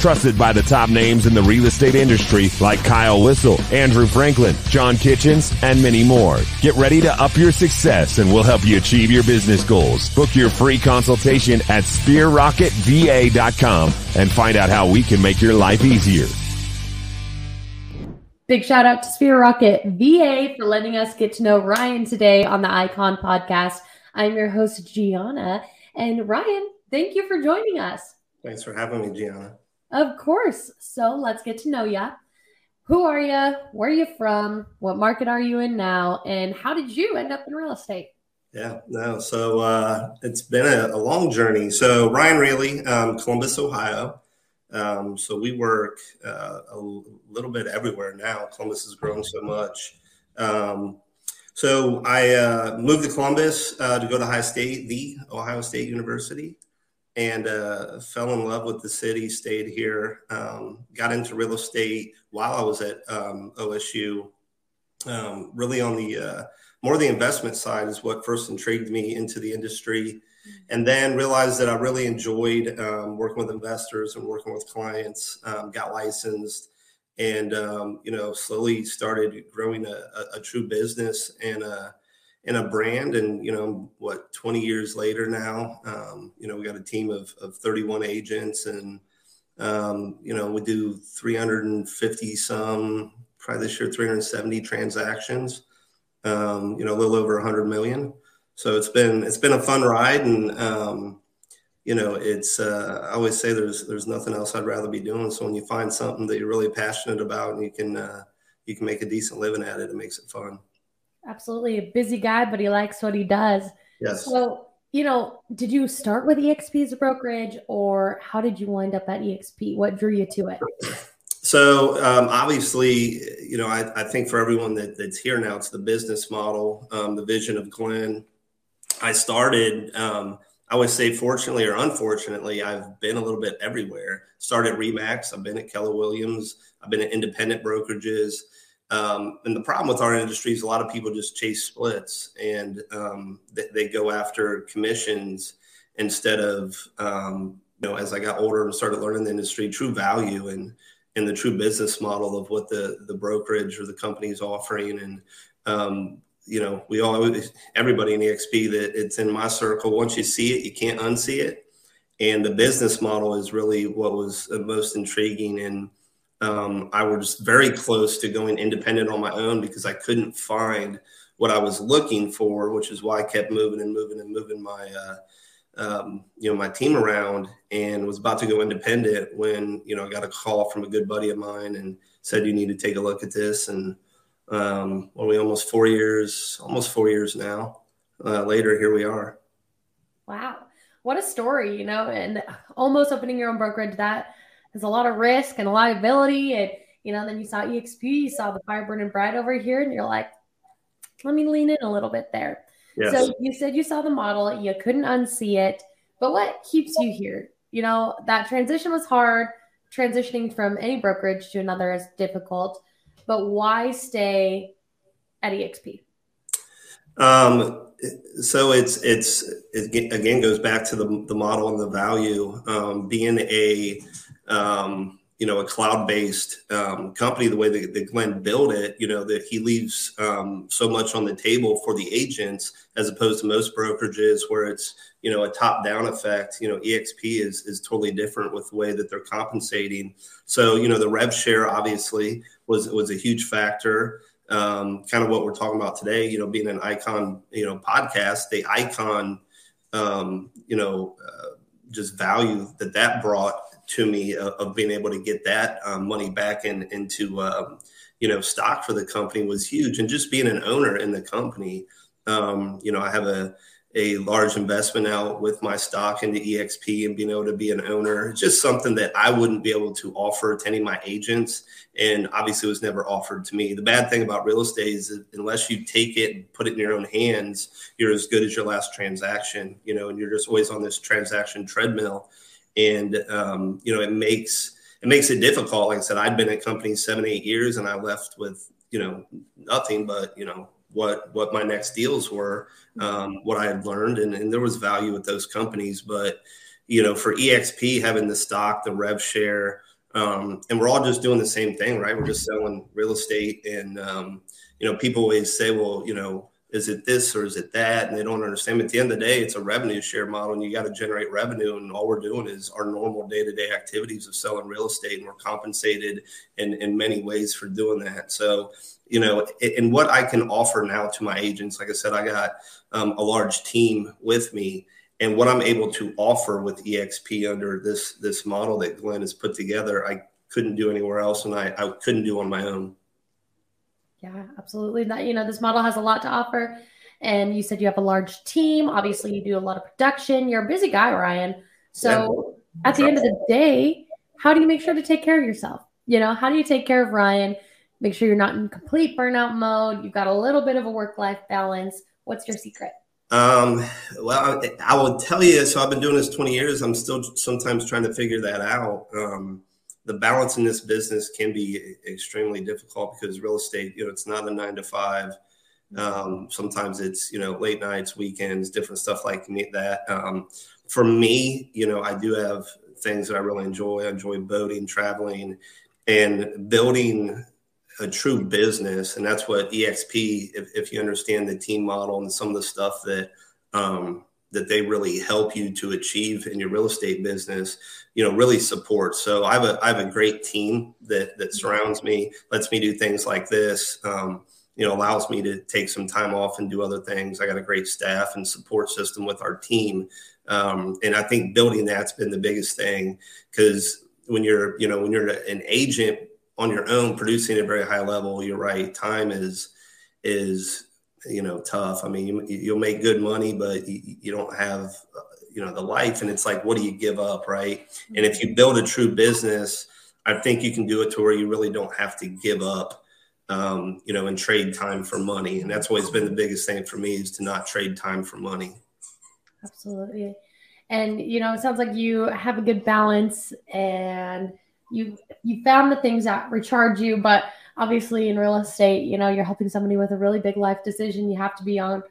Trusted by the top names in the real estate industry like Kyle Whissel, Andrew Franklin, John Kitchens, and many more. Get ready to up your success and we'll help you achieve your business goals. Book your free consultation at sphererocketva.com and find out how we can make your life easier. Big shout out to Sphere Rocket VA for letting us get to know Ryan today on the Icon podcast. I'm your host, Gianna. And Ryan, thank you for joining us. Thanks for having me, Gianna. Of course. So let's get to know you. Who are you? Where are you from? What market are you in now? And how did you end up in real estate? Yeah, no. So uh, it's been a, a, long journey. So Ryan Ruehle, um, Columbus, Ohio. Um, so we work uh, a little bit everywhere now. Columbus has grown so much. Um, so I uh, moved to Columbus uh, to go to Ohio State, the Ohio State University, and uh, fell in love with the city. Stayed here. Um, got into real estate while I was at um, OSU. Um, really on the uh, more the investment side is what first intrigued me into the industry and then realized that I really enjoyed um, working with investors and working with clients. Um, got licensed, and um, you know, slowly started growing a, a, a, true business and a and a brand. And you know, what twenty years later now, um, you know, we got a team of of thirty one agents, and um, you know, we do three hundred and fifty some, probably this year three hundred seventy transactions. Um, you know, a little over hundred million so it's been it's been a fun ride and um, you know it's uh, i always say there's there's nothing else i'd rather be doing so when you find something that you're really passionate about and you can uh, you can make a decent living at it it makes it fun absolutely a busy guy but he likes what he does. Yes. So you know did you start with exp as a brokerage or how did you wind up at exp what drew you to it? So um, obviously you know I, I, think for everyone that, that's here now it's the business model um, the vision of glenn. I started, um, I would say, fortunately or unfortunately, I've been a little bit everywhere. Started Remax, I've been at Keller Williams, I've been at independent brokerages. Um, and the problem with our industry is a lot of people just chase splits and um, they, they, go after commissions instead of, um, you know, as I got older and started learning the industry, true value and and the true business model of what the the brokerage or the company is offering. And um, you know, we all, everybody in EXP that it's in my circle. Once you see it, you can't unsee it. And the business model is really what was most intriguing. And um, I was very close to going independent on my own because I couldn't find what I was looking for, which is why I kept moving and moving and moving my, uh, um, you know, my team around and was about to go independent when, you know, I got a call from a good buddy of mine and said, you need to take a look at this. And um, we almost four years, almost four years now. Uh, later, here we are. Wow, what a story, you know, and almost opening your own brokerage that has a lot of risk and liability, and you know, then you saw EXP, you saw the fire burning bright over here, and you're like, let me lean in a little bit there. Yes. So you said you saw the model, you couldn't unsee it, but what keeps you here? You know, that transition was hard. Transitioning from any brokerage to another is difficult but why stay at EXP? Um, so it's it's it again goes back to the the model and the value. Um, being a um, you know a cloud based um, company, the way that, that, Glenn built it, you know that he leaves um, so much on the table for the agents as opposed to most brokerages where it's you know a top down effect. You know EXP is is totally different with the way that they're compensating. So you know the rev share obviously was was a huge factor. Um, kind of what we're talking about today, you know, being an icon, you know, podcast, the icon, um, you know, uh, just value that that brought to me of, of being able to get that um, money back in, into, um, you know, stock for the company was huge. And just being an owner in the company, um, you know, I have a, a large investment out with my stock into EXP and being able to be an owner. It's just something that I wouldn't be able to offer to any of my agents. And obviously, was never offered to me. The bad thing about real estate is unless you take it and put it in your own hands, you're as good as your last transaction, you know, and you're just always on this transaction treadmill. And, um, you know, it makes, it makes it difficult. Like I said, I'd been at companies seven, eight years and I left with, you know, nothing but, you know, what what my next deals were, um, what I had learned, and, and there was value with those companies. But you know, for EXP having the stock, the rev share, um, and we're all just doing the same thing, right? We're just selling real estate, and um, you know, people always say, well, you know, is it this or is it that? And they don't understand. But at the end of the day, it's a revenue share model, and you got to generate revenue. And all we're doing is our normal day to day activities of selling real estate, and we're compensated in in many ways for doing that. So you know, and what I can offer now to my agents, like I said, I got um, a large team with me, and what I'm able to offer with EXP under this this model that Glenn has put together, I couldn't do anywhere else, and I, I couldn't do on my own. Yeah, absolutely. That you know, this model has a lot to offer, and you said you have a large team. Obviously, you do a lot of production. You're a busy guy, Ryan. So yeah. at the end of the day, how do you make sure to take care of yourself? You know, how do you take care of Ryan? Make sure you're not in complete burnout mode. You've got a little bit of a work life balance. What's your secret? Um, well, I, will tell you. So I've been doing this 20 years. I'm still sometimes trying to figure that out. Um, the balance in this business can be extremely difficult because real estate, you know, it's not a nine to five. Um, sometimes it's, you know, late nights, weekends, different stuff like that. Um, for me, you know, I do have things that I really enjoy. I enjoy boating, traveling, and building a true business, and that's what EXP. If, if you understand the team model and some of the stuff that um, that they really help you to achieve in your real estate business, you know, really support. So I have a I have a great team that that surrounds me, lets me do things like this. Um, you know, allows me to take some time off and do other things. I got a great staff and support system with our team, um, and I think building that's been the biggest thing because when you're you know when you're an agent on your own producing at a very high level, you're right. Time is is you know tough. I mean, you, you'll make good money, but you, you don't have you know the life, and it's like, what do you give up, right? And if you build a true business, I think you can do it to where you really don't have to give up. Um, you know, and trade time for money. And that's always been the biggest thing for me is to not trade time for money. Absolutely. And, you know, it sounds like you have a good balance and you you found the things that recharge you but obviously in real estate you know you're helping somebody with a really big life decision. You have to be on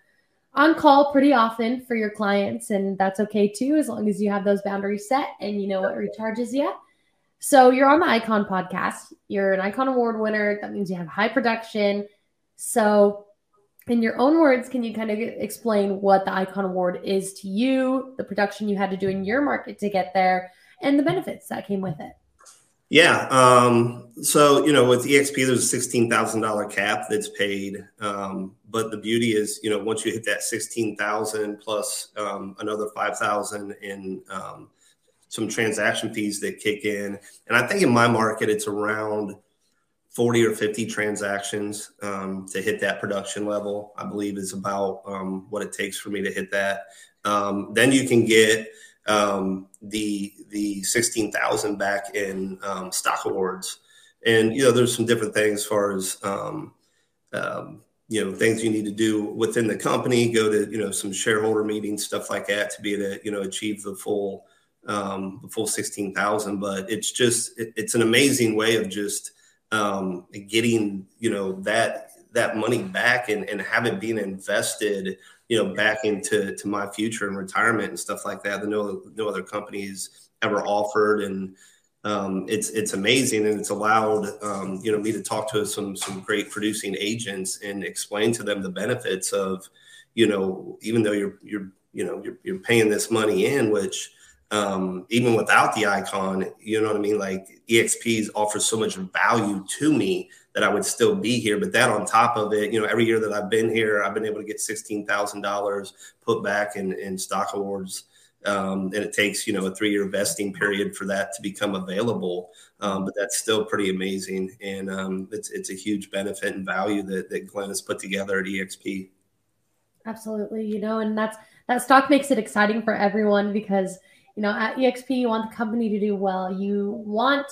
on call pretty often for your clients and that's okay too as long as you have those boundaries set and you know what recharges you. So you're on the icon podcast. You're an icon award winner. That means you have high production. So in your own words can you kind of explain what the icon award is to you the production you had to do in your market to get there and the benefits that came with it yeah. Um, so, you know, with EXP, there's a $16,000 cap that's paid. Um, but the beauty is, you know, once you hit that 16,000 plus um, another 5,000 in um, some transaction fees that kick in. And I think in my market, it's around 40 or 50 transactions um, to hit that production level, I believe is about um, what it takes for me to hit that. then you can get, um, the the sixteen thousand back in um, stock awards, and you know there's some different things as far as um, um, you know things you need to do within the company. Go to you know some shareholder meetings, stuff like that, to be able to you know achieve the full um, the full sixteen thousand. But it's just it, it's an amazing way of just um, getting you know that that money back and, and have it being invested, you know, back into to my future and retirement and stuff like that that no no other companies ever offered. And um, it's it's amazing and it's allowed um, you know me to talk to some some great producing agents and explain to them the benefits of you know even though you're you're you know you're, you're paying this money in which um, even without the icon, you know what I mean? Like EXPs offers so much value to me that I would still be here. But that on top of it, you know, every year that I've been here, I've been able to get sixteen thousand dollars put back in, in stock awards. Um, and it takes you know a three year vesting period for that to become available. Um, but that's still pretty amazing, and um, it's it's a huge benefit and value that that Glenn has put together at EXP. Absolutely, you know, and that's that stock makes it exciting for everyone because you know at exp you want the company to do well. You want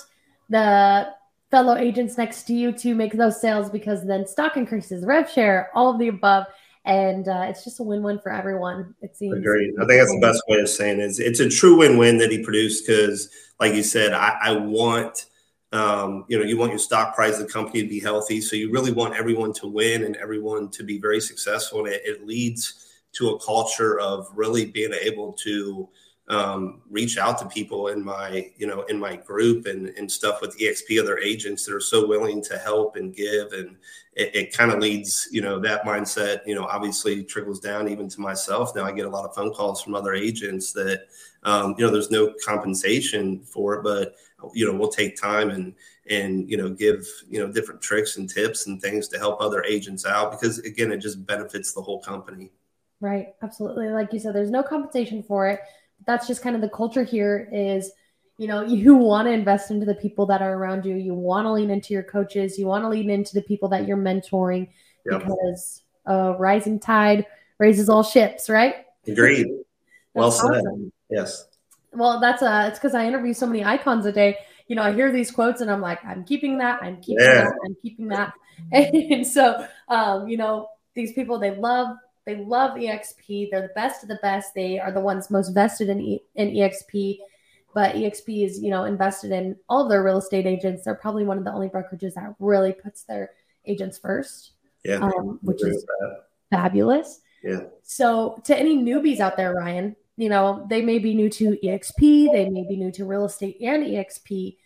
the fellow agents next to you to make those sales because then stock increases rev share all of the above. And uh, it's just a win-win for everyone it seems. Agreed. I think that's the best way of saying it is it's a true win-win that he produced because like you said i, I want um, you know you want your stock price of the company to be healthy. So you really want everyone to win and everyone to be very successful. And it, it leads to a culture of really being able to um, reach out to people in my you know in my group and, and stuff with exp other agents that are so willing to help and give and it, it kind of leads you know that mindset you know obviously trickles down even to myself now i get a lot of phone calls from other agents that um, you know there's no compensation for it but you know we'll take time and and you know give you know different tricks and tips and things to help other agents out because again it just benefits the whole company Right. Absolutely. Like you said, there's no compensation for it. That's just kind of the culture here is, you know, you want to invest into the people that are around you. You want to lean into your coaches. You want to lean into the people that you're mentoring yep. because a rising tide raises all ships, right? Agreed. well said. Awesome. Yes. Well, that's uh it's because I interview so many icons a day. You know, I hear these quotes and I'm like, I'm keeping that, I'm keeping yeah. that, I'm keeping that. And so um, you know, these people they love they love EXP. They're the best of the best. They are the ones most vested in, e- in EXP. But EXP is, you know, invested in all of their real estate agents. They're probably one of the only brokerages that really puts their agents first. Yeah, um, which is fabulous. Yeah. So to any newbies out there, Ryan, you know, they may be new to EXP, they may be new to real estate and EXP.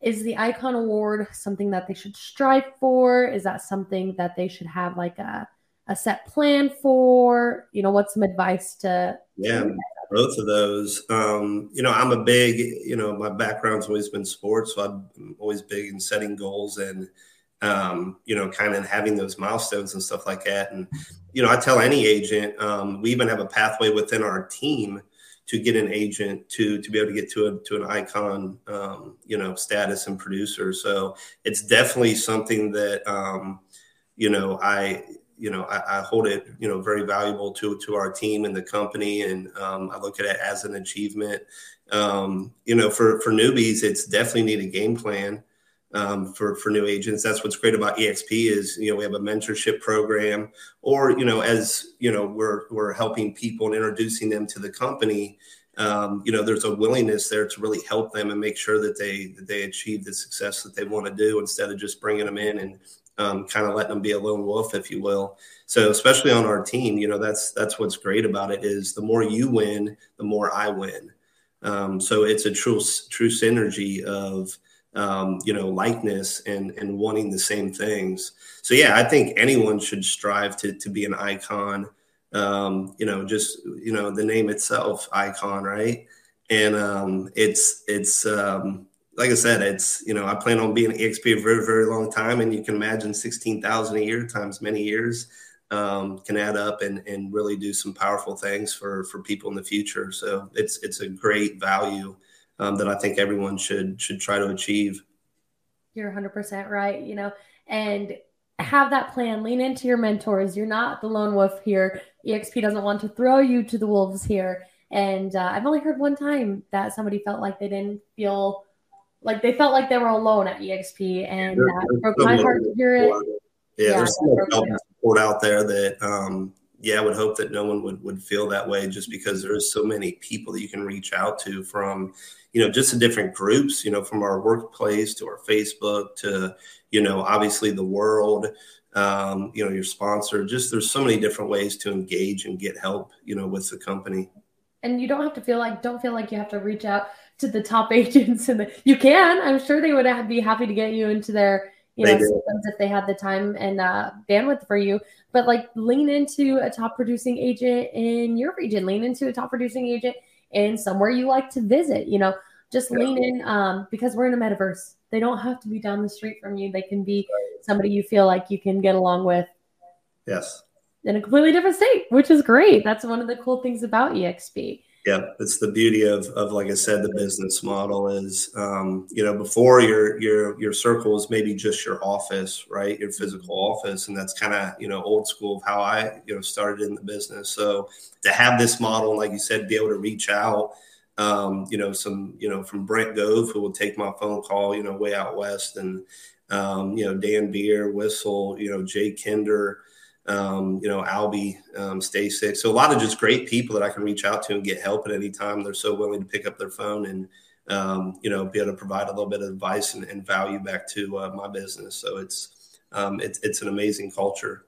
Is the Icon Award something that they should strive for? Is that something that they should have like a a set plan for? You know, what's some advice to? Yeah, both of those. Um, you know, I'm a big, you know, my background's always been sports, so I'm always big in setting goals and, um, you know, kind of having those milestones and stuff like that. And, you know, I tell any agent, um, we even have a pathway within our team to get an agent to to be able to get to a to an icon um, you know status and producer so it's definitely something that um, you know i you know, I, I, hold it, you know, very valuable to to our team and the company, and um, I look at it as an achievement. Um, you know, for for newbies, it's definitely need a game plan um, for for new agents. That's what's great about EXP is you know we have a mentorship program, or you know as you know we're we're helping people and introducing them to the company. Um, you know, there's a willingness there to really help them and make sure that they that they achieve the success that they want to do instead of just bringing them in and um, kind of letting them be a lone wolf, if you will. So especially on our team, you know, that's that's what's great about it is the more you win, the more I win. Um, so it's a true true synergy of um, you know likeness and and wanting the same things. So yeah, I think anyone should strive to to be an icon. Um, you know, just you know the name itself, icon, right? And um, it's it's um, like I said, it's you know I plan on being EXP a very very long time, and you can imagine sixteen thousand a year times many years um, can add up and and really do some powerful things for for people in the future. So it's it's a great value um, that I think everyone should should try to achieve. You're 100 percent right. You know, and have that plan. Lean into your mentors. You're not the lone wolf here. EXP doesn't want to throw you to the wolves here. And uh, I've only heard one time that somebody felt like they didn't feel like they felt like they were alone at EXP, and that broke my heart to hear it. Yeah, yeah there's some support out there that, um, yeah, I would hope that no one would would feel that way, just because there's so many people that you can reach out to from, you know, just the different groups, you know, from our workplace to our Facebook to, you know, obviously the world. Um, you know, your sponsor. Just there's so many different ways to engage and get help, you know, with the company. And you don't have to feel like don't feel like you have to reach out to the top agents and the, you can i'm sure they would have, be happy to get you into their you know systems if they had the time and uh, bandwidth for you. But like lean into a top producing agent in your region. Lean into a top producing agent in somewhere you like to visit you know. Just yeah. lean in um, because we're in a metaverse. They don't have to be down the street from you. They can be somebody you feel like you can get along with. Yes. In a completely different state which is great. That's one of the cool things about exp Yeah, it's the beauty of, of like I said, the business model is, um, you know, before your your your circle is maybe just your office, right? Your physical office, and that's kind of you know old school of how I you know started in the business. So to have this model, like you said, be able to reach out, um, you know, some you know from Brent Gove who will take my phone call, you know, way out west, and um, you know Dan Beer, Whissel, you know Jay Kinder um, you know, Albie, um, Stay Sick. So a lot of just great people that I can reach out to and get help at any time. They're so willing to pick up their phone and, um, you know, be able to provide a little bit of advice and, and value back to uh, my business. So it's, um, it's, it's an amazing culture.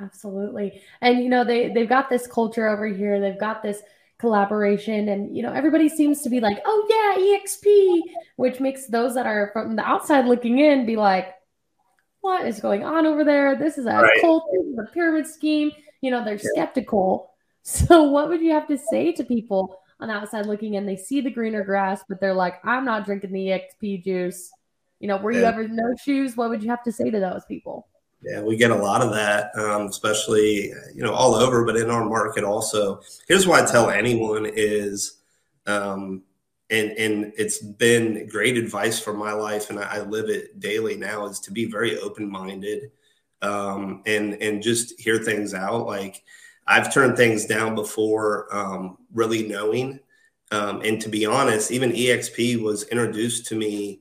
Absolutely. And, you know, they, they've got this culture over here. They've got this collaboration and, you know, everybody seems to be like, oh yeah, EXP, which makes those that are from the outside looking in be like, what is going on over there? This is a right. cult, a pyramid scheme. You know, they're yeah. skeptical. So, what would you have to say to people on the outside looking in? They see the greener grass, but they're like, I'm not drinking the XP juice. You know, were yeah. you ever no shoes? What would you have to say to those people? Yeah, we get a lot of that, um, especially you know all over, but in our market also. Here's what I tell anyone: is um, and and it's been great advice for my life and I, live it daily now is to be very open-minded um, and and just hear things out. Like i've turned things down before um, really knowing um, and to be honest even exp was introduced to me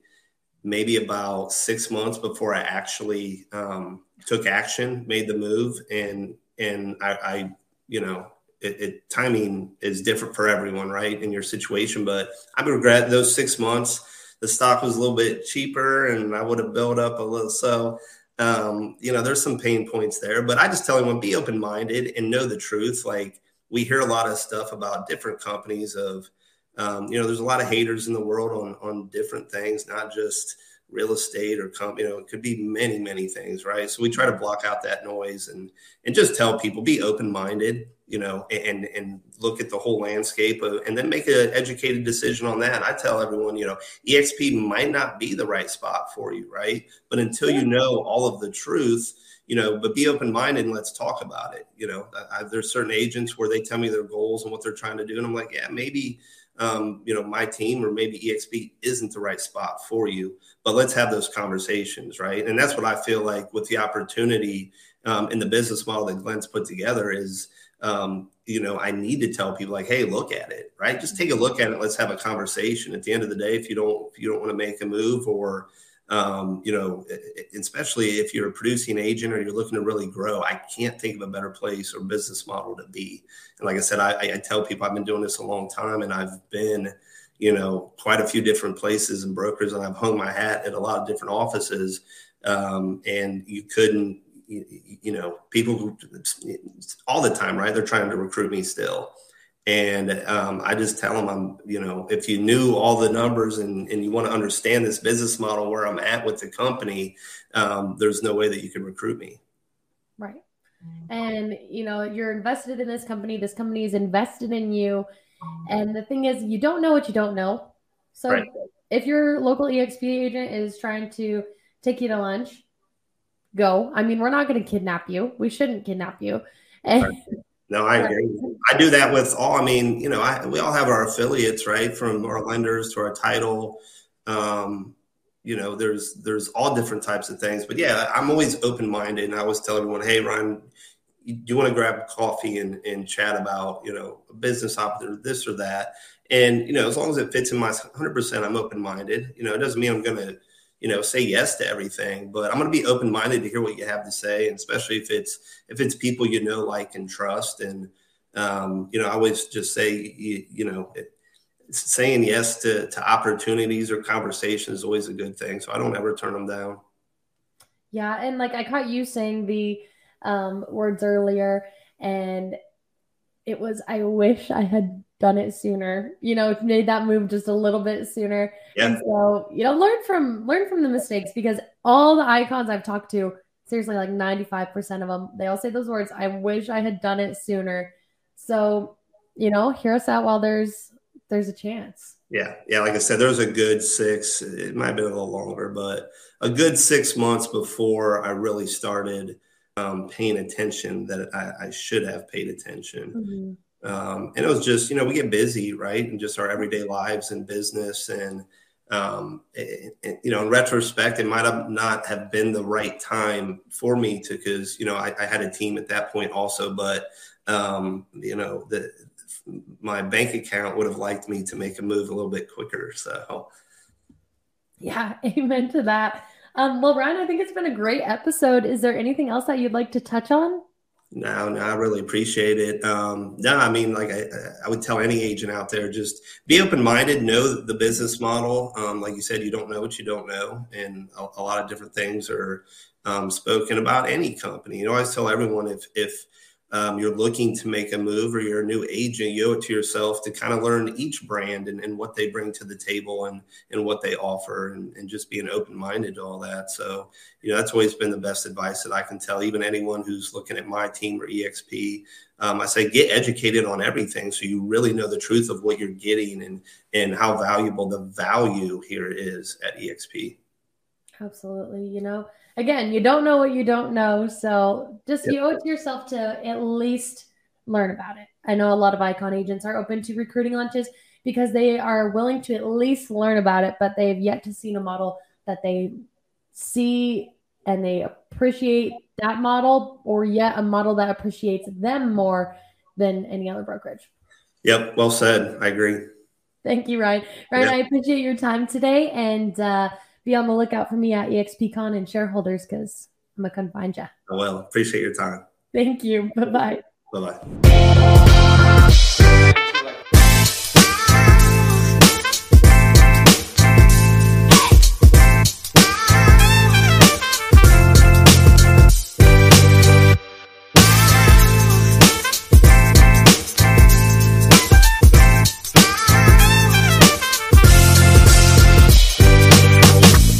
maybe about six months before i actually um, took action made the move and and I, I you know it, it, timing is different for everyone, right? In your situation, but I regret those six months. The stock was a little bit cheaper, and I would have built up a little. So, um, you know, there's some pain points there. But I just tell everyone be open minded and know the truth. Like we hear a lot of stuff about different companies. Of um, you know, there's a lot of haters in the world on on different things, not just real estate or come you know it could be many many things right so we try to block out that noise and and just tell people be open minded you know, and and look at the whole landscape of, and then make an educated decision on that. I tell everyone, you know, EXP might not be the right spot for you, right? But until you know all of the truth, you know, but be open minded and let's talk about it. You know, I, there's certain agents where they tell me their goals and what they're trying to do, and I'm like, yeah, maybe. Um, you know, my team or maybe EXP isn't the right spot for you, but let's have those conversations, right? And that's what I feel like with the opportunity um, in the business model that Glenn's put together is um, you know, I need to tell people like, hey, look at it, right? Just take a look at it. Let's have a conversation. At the end of the day, if you don't, if you don't want to make a move, or um, you know, especially if you're a producing agent or you're looking to really grow, I can't think of a better place or business model to be. And like I said, I, I tell people I've been doing this a long time, and I've been, you know, quite a few different places and brokers, and I've hung my hat at a lot of different offices. Um, and you couldn't you, you know, people all the time, right? They're trying to recruit me still. And um, I just tell them, I'm, you know, if you knew all the numbers and, and you want to understand this business model where I'm at with the company, um, there's no way that you can recruit me. Right. And, you know, you're invested in this company. This company is invested in you. And the thing is, you don't know what you don't know. So right. if your local EXP agent is trying to take you to lunch, go. I mean, we're not going to kidnap you. We shouldn't kidnap you. And, no, I agree. I do that with all. I mean, you know, I, we all have our affiliates, right? From our lenders to our title. Um, you know, there's there's all different types of things. But yeah, I'm always open minded, and I always tell everyone, hey, Ryan, do you want to grab coffee and, and chat about you know a business opportunity, this or that? And you know, as long as it fits in my 100, percent I'm open minded. You know, it doesn't mean I'm going to you know say yes to everything but i'm going to be open minded to hear what you have to say and especially if it's if it's people you know like and trust and um, you know i always just say you, you know it, saying yes to, to opportunities or conversations is always a good thing so i don't ever turn them down. Yeah and like i caught you saying the um, words earlier and it was i wish i had done it sooner, you know, made that move just a little bit sooner. Yeah. And so, you know, learn from learn from the mistakes because all the icons I've talked to, seriously, like 95% of them, they all say those words. I wish I had done it sooner. So, you know, hear us out while there's there's a chance. Yeah. Yeah. Like I said, there was a good six, it might have been a little longer, but a good six months before I really started um, paying attention that I, I should have paid attention. Mm-hmm Um, and it was just, you know, we get busy, right? And just our everyday lives and business. And, um, it, it, you know, in retrospect, it might have not have been the right time for me to, cause, you know, I, I had a team at that point also, but, um, you know, the, my bank account would have liked me to make a move a little bit quicker. So, yeah, amen to that. Um, well, Ryan, I think it's been a great episode. Is there anything else that you'd like to touch on? No, no, I really appreciate it. Um, no, I mean, like I, I would tell any agent out there, just be open minded, know the business model. Um, like you said, you don't know what you don't know, and a, a lot of different things are um, spoken about any company. You know, I always tell everyone if if um, you're looking to make a move or you're a new agent, you owe it to yourself to kind of learn each brand and, and what they bring to the table and, and what they offer and, and just being open minded to all that. So, you know, that's always been the best advice that I can tell even anyone who's looking at my team or EXP. Um, I say get educated on everything so you really know the truth of what you're getting and, and how valuable the value here is at EXP. Absolutely. You know, again, you don't know what you don't know. So just yep. you owe it to yourself to at least learn about it. I know a lot of icon agents are open to recruiting lunches because they are willing to at least learn about it, but they've yet to see a model that they see and they appreciate that model or yet a model that appreciates them more than any other brokerage. Yep, well said. I agree. Thank you, Ryan. Ryan, yep. I appreciate your time today and uh, be on the lookout for me at EXPCon and shareholders because I'm gonna come find you. Well, appreciate your time. Thank you. Bye bye. Bye bye.